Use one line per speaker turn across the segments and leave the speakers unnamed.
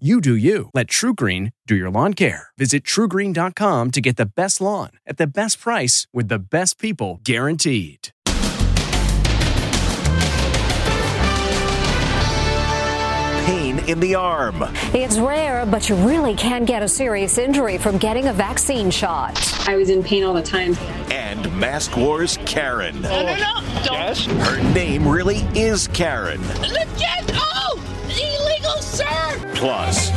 You do you. Let TruGreen do your lawn care. Visit trugreen.com to get the best lawn at the best price with the best people guaranteed.
Pain in the arm.
It's rare, but you really can get a serious injury from getting a vaccine shot.
I was in pain all the time.
And Mask Wars Karen.
No, no, no. Don't.
Her name really is Karen.
Legit. Oh, illegal, sir.
Plus,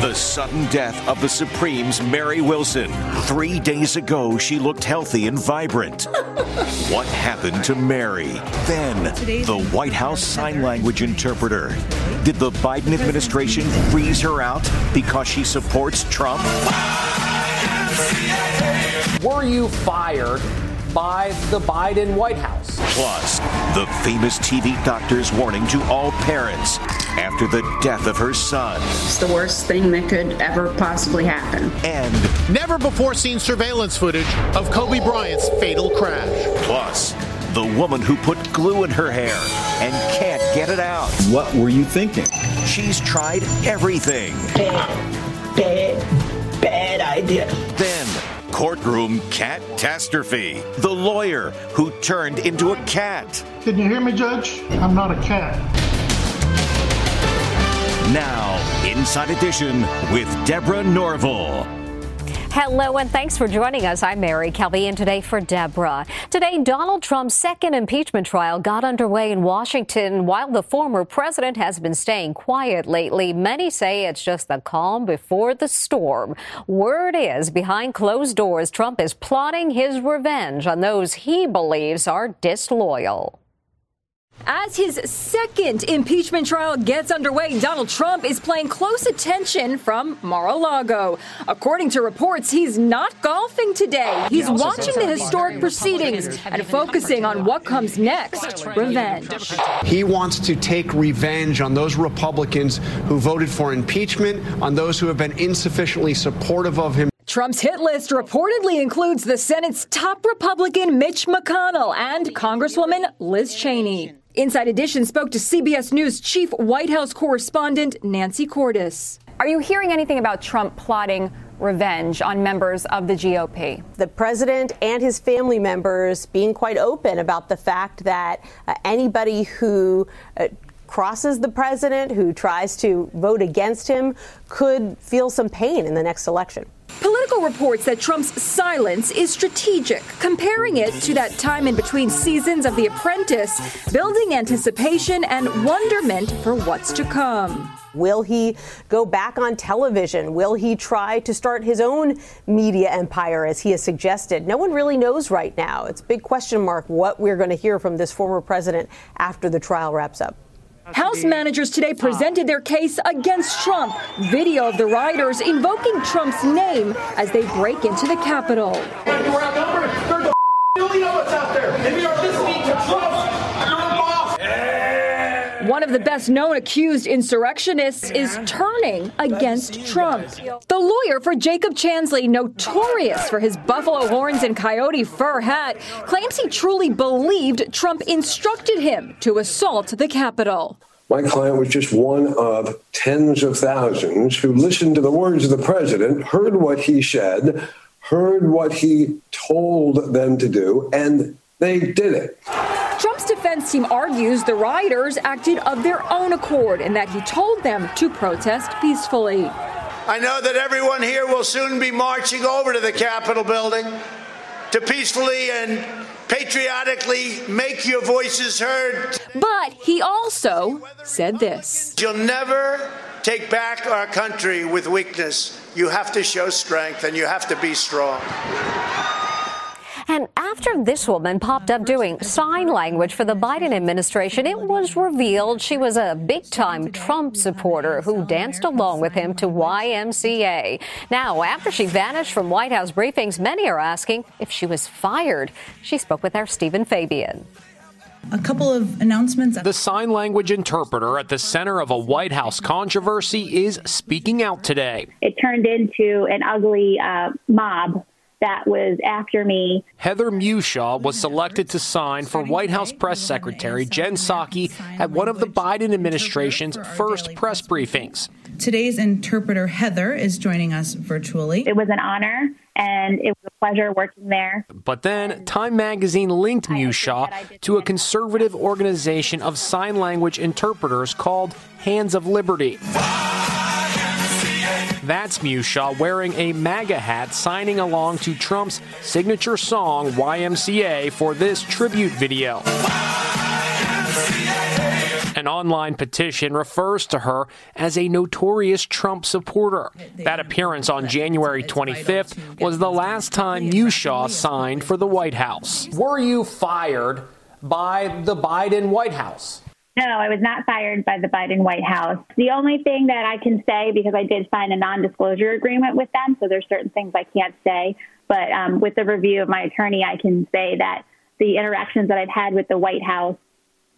the sudden death of the Supreme's Mary Wilson. Three days ago, she looked healthy and vibrant. what happened to Mary? Then, the White House sign language interpreter. Did the Biden administration freeze her out because she supports Trump?
Were you fired by the Biden White House?
Plus, the famous TV doctor's warning to all parents after the death of her son.
It's the worst thing that could ever possibly happen.
And
Never before seen surveillance footage of Kobe Bryant's fatal crash.
plus, the woman who put glue in her hair and can't get it out.
What were you thinking?
She's tried everything.
Bad, bad bad idea.
Then, courtroom catastrophe. The lawyer who turned into a cat.
Can you hear me, Judge? I'm not a cat.
Now, Inside Edition with Deborah Norville.
Hello and thanks for joining us. I'm Mary Calvi and today for Deborah. Today, Donald Trump's second impeachment trial got underway in Washington. While the former president has been staying quiet lately, many say it's just the calm before the storm. Word is, behind closed doors, Trump is plotting his revenge on those he believes are disloyal.
As his second impeachment trial gets underway, Donald Trump is paying close attention from Mar-a-Lago. According to reports, he's not golfing today. He's watching the historic proceedings and focusing on what comes next revenge.
He wants to take revenge on those Republicans who voted for impeachment, on those who have been insufficiently supportive of him.
Trump's hit list reportedly includes the Senate's top Republican Mitch McConnell and Congresswoman Liz Cheney. Inside Edition spoke to CBS News chief White House correspondent Nancy Cordes.
Are you hearing anything about Trump plotting revenge on members of the GOP?
The president and his family members being quite open about the fact that uh, anybody who uh, crosses the president, who tries to vote against him, could feel some pain in the next election.
Politico reports that Trump's silence is strategic, comparing it to that time in between seasons of The Apprentice, building anticipation and wonderment for what's to come.
Will he go back on television? Will he try to start his own media empire as he has suggested? No one really knows right now. It's a big question mark what we're going to hear from this former president after the trial wraps up.
House managers today presented their case against Trump. Video of the rioters invoking Trump's name as they break into the Capitol.
We're outnumbered. There's a million of us out there, and we are listening to Trump. You're a boss.
One of the best known accused insurrectionists is turning against Trump. The lawyer for Jacob Chansley, notorious for his buffalo horns and coyote fur hat, claims he truly believed Trump instructed him to assault the Capitol.
My client was just one of tens of thousands who listened to the words of the president, heard what he said, heard what he told them to do, and they did it.
Trump's defense team argues the rioters acted of their own accord and that he told them to protest peacefully.
I know that everyone here will soon be marching over to the Capitol building to peacefully and patriotically make your voices heard.
But he also said this
You'll never take back our country with weakness. You have to show strength and you have to be strong.
And after this woman popped up doing sign language for the Biden administration, it was revealed she was a big time Trump supporter who danced along with him to YMCA. Now, after she vanished from White House briefings, many are asking if she was fired. She spoke with our Stephen Fabian.
A couple of announcements.
The sign language interpreter at the center of a White House controversy is speaking out today.
It turned into an ugly uh, mob that was after me.
Heather Mewshaw was selected to sign for White House Press Secretary Jen Psaki at one of the Biden administration's first press briefings.
Today's interpreter, Heather, is joining us virtually.
It was an honor and it was a pleasure working there.
But then Time magazine linked Mewshaw to a conservative organization of sign language interpreters called Hands of Liberty. That's Mewshaw wearing a MAGA hat signing along to Trump's signature song YMCA for this tribute video. An online petition refers to her as a notorious Trump supporter. That appearance on January 25th was the last time Mewshaw signed for the White House. Were you fired by the Biden White House?
No, I was not fired by the Biden White House. The only thing that I can say, because I did sign a non disclosure agreement with them, so there's certain things I can't say, but um, with the review of my attorney, I can say that the interactions that I've had with the White House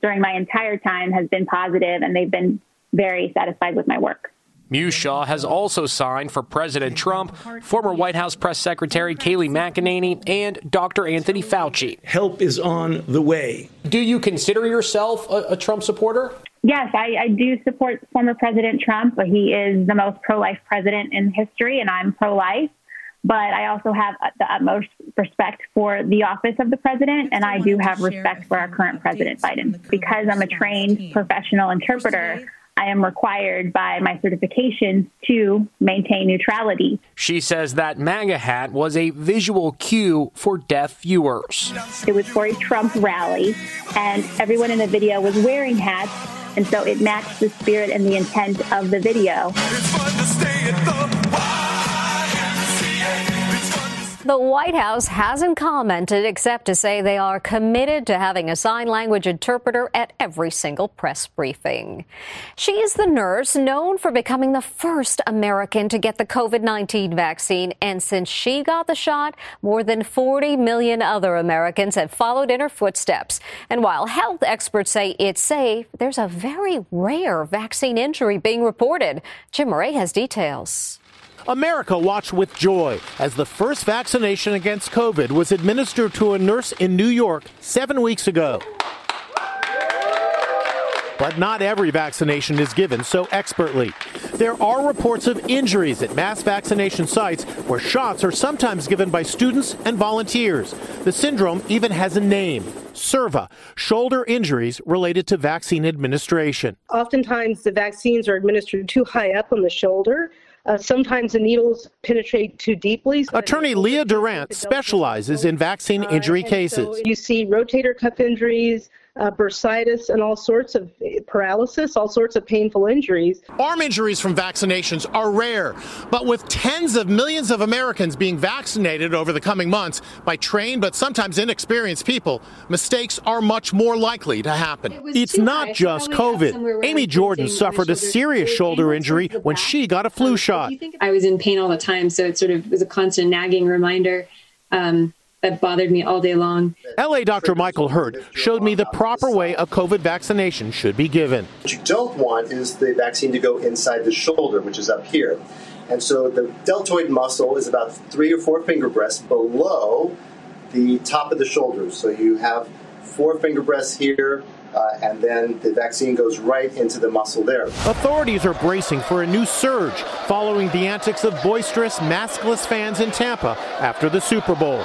during my entire time has been positive and they've been very satisfied with my work.
Mewshaw has also signed for President Trump, former White House press secretary Kayleigh McEnany, and Dr. Anthony Fauci.
Help is on the way.
Do you consider yourself a, a Trump supporter?
Yes, I, I, do support former President Trump. But he is the most pro life president in history, and I'm pro life. But I also have the utmost respect for the office of the president, and I do have respect for our current president, Biden. Because I'm a trained professional interpreter, I am required by my certifications to maintain neutrality.
She says that MAGA hat was a visual cue for deaf viewers.
It was for a Trump rally, and everyone in the video was wearing hats, and so it matched the spirit and the intent of the video.
The White House hasn't commented except to say they are committed to having a sign language interpreter at every single press briefing. She is the nurse known for becoming the first American to get the COVID 19 vaccine, and since she got the shot, more than 40 million other Americans have followed in her footsteps. And while health experts say it's safe, there's a very rare vaccine injury being reported. Jim Moret has details.
America watched with joy as the first vaccination against COVID was administered to a nurse in New York seven weeks ago. But not every vaccination is given so expertly. There are reports of injuries at mass vaccination sites where shots are sometimes given by students and volunteers. The syndrome even has a name SIRVA, shoulder injuries related to vaccine administration.
Oftentimes, the vaccines are administered too high up on the shoulder, uh, sometimes the needles penetrate too deeply.
So Attorney Leah Durant specializes in vaccine injury uh, cases.
So you see rotator cuff injuries, uh, bursitis, and all sorts of paralysis, all sorts of painful injuries.
Arm injuries from vaccinations are rare, but with tens of millions of Americans being vaccinated over the coming months by trained but sometimes inexperienced people, mistakes are much more likely to happen. It it's not high, just COVID. Amy Jordan suffered a serious shoulder injury when she got a flu shot.
I was in pain all the time, so it sort of was a constant nagging reminder. Um, that bothered me all day long.
LA Dr. Michael Hurt showed me the proper way a COVID vaccination should be given.
What you don't want is the vaccine to go inside the shoulder, which is up here. And so the deltoid muscle is about three or four finger breaths below the top of the shoulders. So you have four finger breaths here, uh, and then the vaccine goes right into the muscle there.
Authorities are bracing for a new surge following the antics of boisterous, maskless fans in Tampa after the Super Bowl.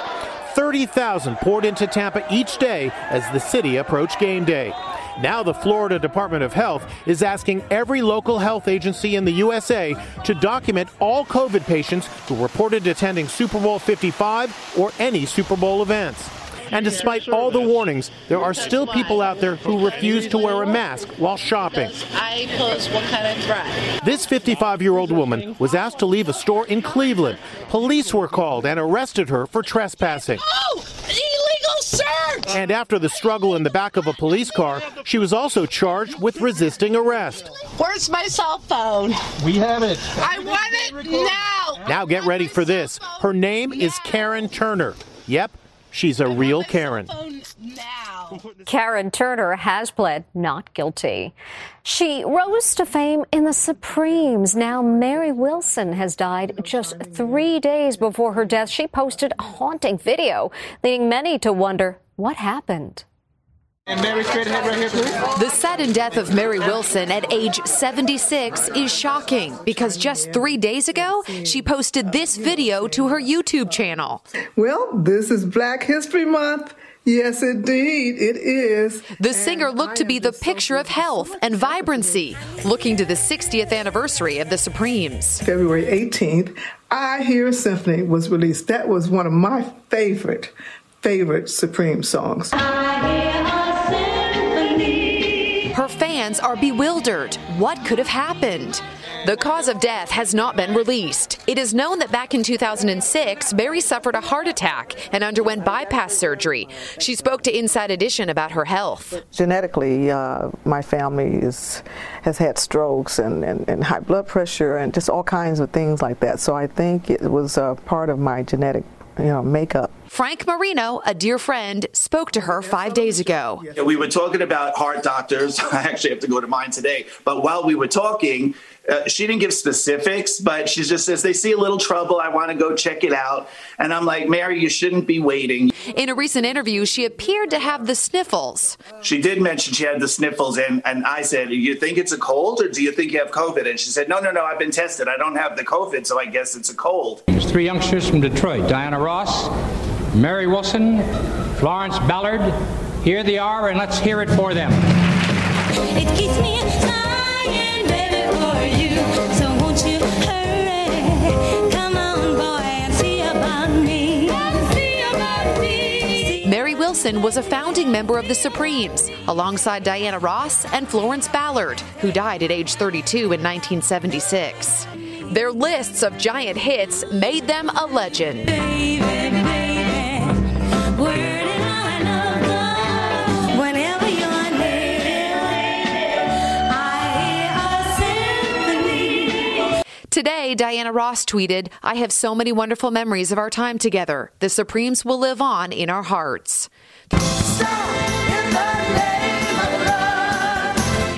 30,000 poured into Tampa each day as the city approached game day. Now, the Florida Department of Health is asking every local health agency in the USA to document all COVID patients who reported attending Super Bowl 55 or any Super Bowl events. And despite all the warnings, there are still people out there who refuse to wear a mask while shopping.
I pose what kind of threat?
This 55 year old woman was asked to leave a store in Cleveland. Police were called and arrested her for trespassing.
Oh! Illegal search!
And after the struggle in the back of a police car, she was also charged with resisting arrest.
Where's my cell phone?
We have it.
I want it now.
Now get ready for this. Her name is Karen Turner. Yep, she's a real Karen.
Karen Turner has pled not guilty. She rose to fame in the Supremes. Now, Mary Wilson has died just three days before her death. She posted a haunting video, leading many to wonder what happened.
And Mary, straight ahead right here, please. The sudden death of Mary Wilson at age 76 is shocking because just three days ago, she posted this video to her YouTube channel.
Well, this is Black History Month. Yes, indeed, it is.
The singer looked to be the picture of health and vibrancy, looking to the 60th anniversary of the Supremes.
February 18th, I Hear a Symphony was released. That was one of my favorite, favorite Supreme songs.
Fans are bewildered. What could have happened? The cause of death has not been released. It is known that back in 2006, Mary suffered a heart attack and underwent bypass surgery. She spoke to Inside Edition about her health.
Genetically, uh, my family is, has had strokes and, and, and, high blood pressure and just all kinds of things like that. So I think it was a part of my genetic you know, makeup.
Frank Marino, a dear friend, spoke to her five days ago.
Yeah, we were talking about heart doctors. I actually have to go to mine today. But while we were talking, uh, she didn't give specifics, but she just says they see a little trouble. I want to go check it out. And I'm like, Mary, you shouldn't be waiting.
In a recent interview, she appeared to have the sniffles.
She did mention she had the sniffles, and, and I said, You think it's a cold or do you think you have COVID? And she said, No, no, no, I've been tested. I don't have the COVID, so I guess it's a cold.
There's three youngsters from Detroit Diana Ross, Mary Wilson, Florence Ballard. Here they are, and let's hear it for them. It
Mary Wilson was a founding member of the Supremes, alongside Diana Ross and Florence Ballard, who died at age 32 in 1976. Their lists of giant hits made them a legend. Baby, baby, Today, Diana Ross tweeted, I have so many wonderful memories of our time together. The Supremes will live on in our hearts.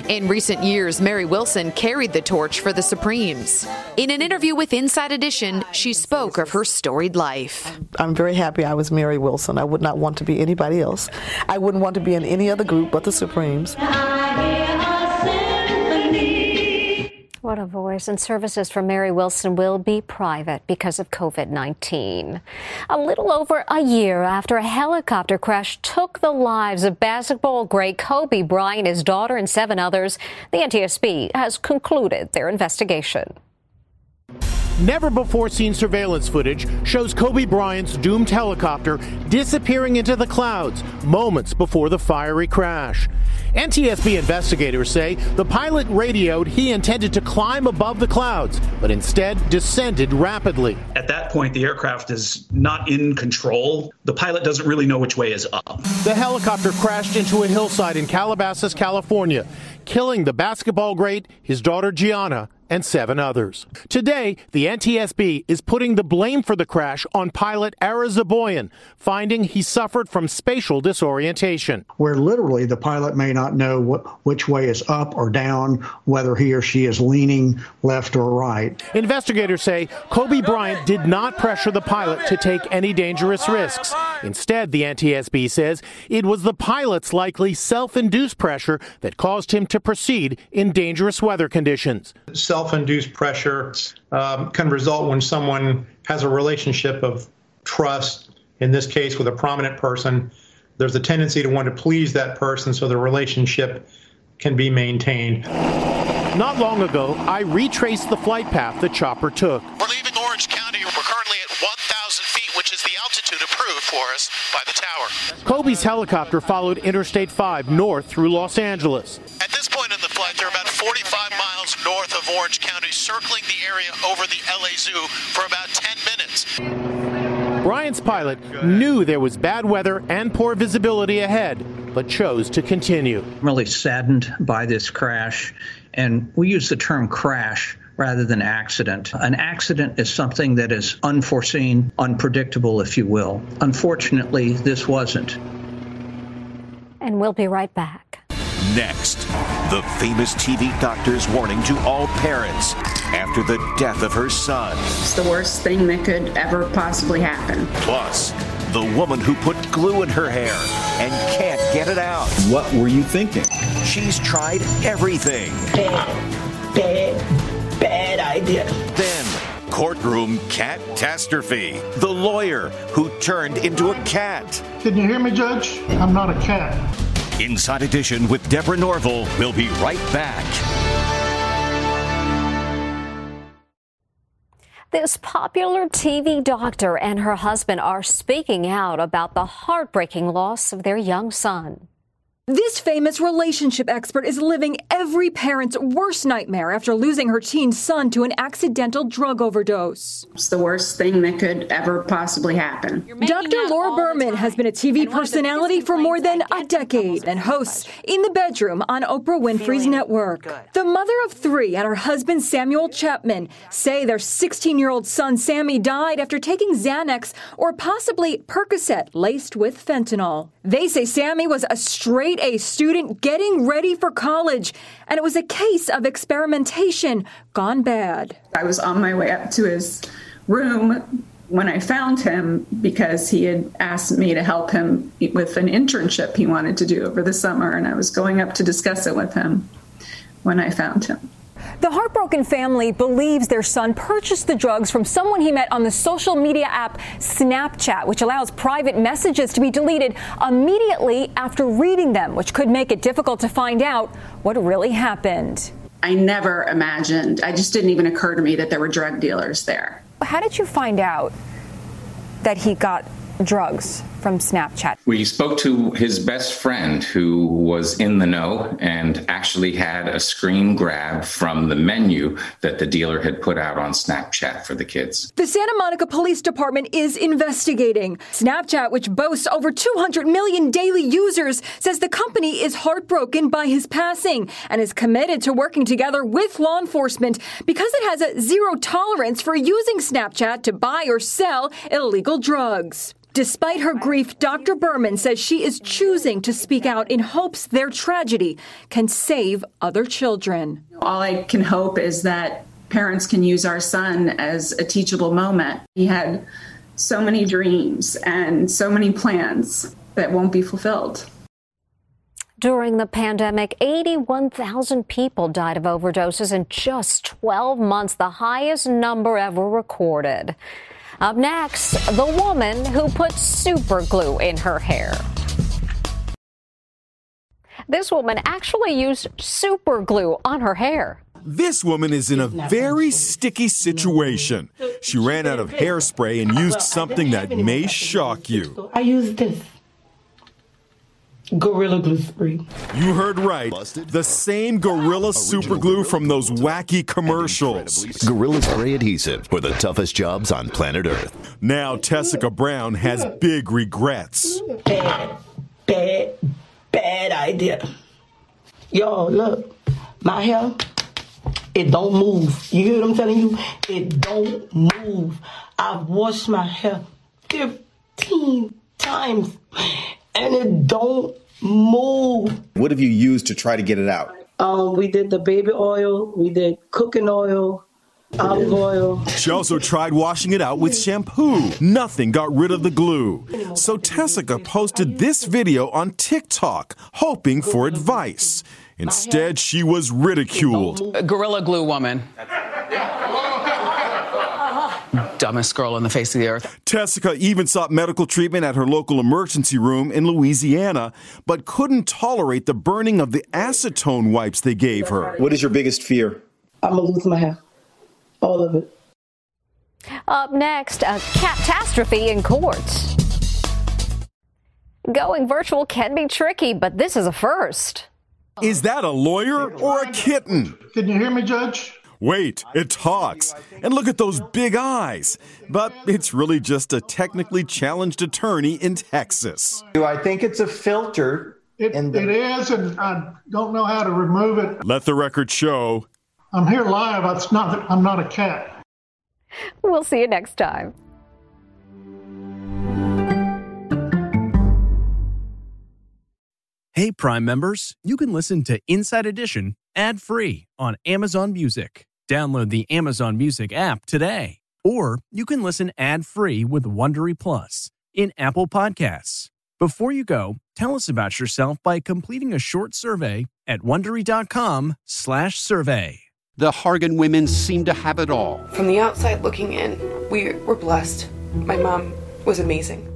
In recent years, Mary Wilson carried the torch for the Supremes. In an interview with Inside Edition, she spoke of her storied life.
I'm very happy I was Mary Wilson. I would not want to be anybody else. I wouldn't want to be in any other group but the Supremes.
What a voice. And services for Mary Wilson will be private because of COVID 19. A little over a year after a helicopter crash took the lives of basketball great Kobe Bryant, his daughter, and seven others, the NTSB has concluded their investigation.
Never before seen surveillance footage shows Kobe Bryant's doomed helicopter disappearing into the clouds moments before the fiery crash. NTSB investigators say the pilot radioed he intended to climb above the clouds, but instead descended rapidly.
At that point, the aircraft is not in control. The pilot doesn't really know which way is up.
The helicopter crashed into a hillside in Calabasas, California, killing the basketball great, his daughter Gianna, and seven others. Today, the NTSB is putting the blame for the crash on pilot Ara Zobayan, finding he suffered from spatial disorientation.
Where literally the pilot may not know what, which way is up or down, whether he or she is leaning left or right.
Investigators say Kobe Bryant did not pressure the pilot to take any dangerous risks. Instead, the NTSB says it was the pilot's likely self induced pressure that caused him to proceed in dangerous weather conditions.
Self-induced pressure um, can result when someone has a relationship of trust, in this case with a prominent person. There's a tendency to want to please that person so the relationship can be maintained.
Not long ago, I retraced the flight path the chopper took.
We're leaving Orange County. We're currently at 1,000 feet, which is the altitude approved for us by the tower.
Kobe's helicopter followed Interstate 5 north through Los Angeles.
At this point in the flight, they're about 45 miles north of Orange County, circling the area over the LA Zoo for about 10 minutes.
Bryant's pilot knew there was bad weather and poor visibility ahead, but chose to continue.
I'm really saddened by this crash, and we use the term crash rather than accident. An accident is something that is unforeseen, unpredictable, if you will. Unfortunately, this wasn't.
And we'll be right back.
Next, the famous TV doctor's warning to all parents after the death of her son.
It's the worst thing that could ever possibly happen.
Plus, the woman who put glue in her hair and can't get it out.
What were you thinking?
She's tried everything.
Bad, bad, bad idea.
Then, courtroom catastrophe. The lawyer who turned into a cat.
Can you hear me, Judge? I'm not a cat.
Inside Edition with Deborah Norville. We'll be right back.
This popular TV doctor and her husband are speaking out about the heartbreaking loss of their young son.
This famous relationship expert is living every parent's worst nightmare after losing her teen son to an accidental drug overdose.
It's the worst thing that could ever possibly happen.
Dr. Laura Berman has been a TV personality for more than a decade and hosts In the Bedroom on Oprah Winfrey's network. The mother of three and her husband Samuel Chapman say their 16 year old son Sammy died after taking Xanax or possibly Percocet laced with fentanyl. They say Sammy was a straight A student getting ready for college, and it was a case of experimentation gone bad.
I was on my way up to his room when I found him because he had asked me to help him with an internship he wanted to do over the summer, and I was going up to discuss it with him when I found him.
The heartbroken family believes their son purchased the drugs from someone he met on the social media app Snapchat, which allows private messages to be deleted immediately after reading them, which could make it difficult to find out what really happened.
I never imagined, I just didn't even occur to me that there were drug dealers there.
How did you find out that he got drugs from Snapchat?
We spoke to his best friend who was in the know and actually had a screen grab from the menu that the dealer had put out on Snapchat for the kids.
The Santa Monica Police Department is investigating. Snapchat, which boasts over 200 million daily users, says the company is heartbroken by his passing and is committed to working together with law enforcement because it has a zero tolerance for using Snapchat to buy or sell illegal drugs. Despite her grief, Dr. Berman says she is choosing to speak out in hopes their tragedy can save other children.
All I can hope is that parents can use our son as a teachable moment. He had so many dreams and so many plans that won't be fulfilled.
During the pandemic, 81,000 people died of overdoses in just 12 months, the highest number ever recorded. Up next, the woman who put super glue in her hair. This woman actually used super glue on her hair.
This woman is in a very sticky situation. She ran out of hairspray and used something that may shock you.
I use this. Gorilla Glue Spray.
You heard right. The same Gorilla Super Glue from those wacky commercials.
Gorilla Spray adhesive for the toughest jobs on planet Earth.
Now Tessica Brown has big regrets.
Bad, bad, bad idea. Yo, look, my hair, it don't move. You hear what I'm telling you? It don't move. I've washed my hair 15 times and it don't move.
What have you used to try to get it out?
Um, we did the baby oil, we did cooking oil, olive oil.
She also tried washing it out with shampoo. Nothing got rid of the glue. So Tessica posted this video on TikTok, hoping for advice. Instead, she was ridiculed.
Gorilla Glue Woman. Dumbest girl on the face of the earth.
Tessica even sought medical treatment at her local emergency room in Louisiana, but couldn't tolerate the burning of the acetone wipes they gave her.
What is your biggest fear?
I'm gonna lose my hair. All of it.
Up next, a catastrophe in courts. Going virtual can be tricky, but this is a first.
Is that a lawyer or a kitten?
Can you hear me, Judge?
Wait, it talks. And look at those big eyes. But it's really just a technically challenged attorney in Texas.
Do I think it's a filter.
It,
the-
it is, and I don't know how to remove it.
Let the record show.
I'm here live. It's not. I'm not a cat.
We'll see you next time.
Hey, Prime members, you can listen to Inside Edition ad free on Amazon Music. Download the Amazon Music app today. Or you can listen ad free with Wondery Plus in Apple Podcasts. Before you go, tell us about yourself by completing a short survey at wondery.com/slash survey.
The Hargan women seem to have it all.
From the outside looking in, we were blessed. My mom was amazing.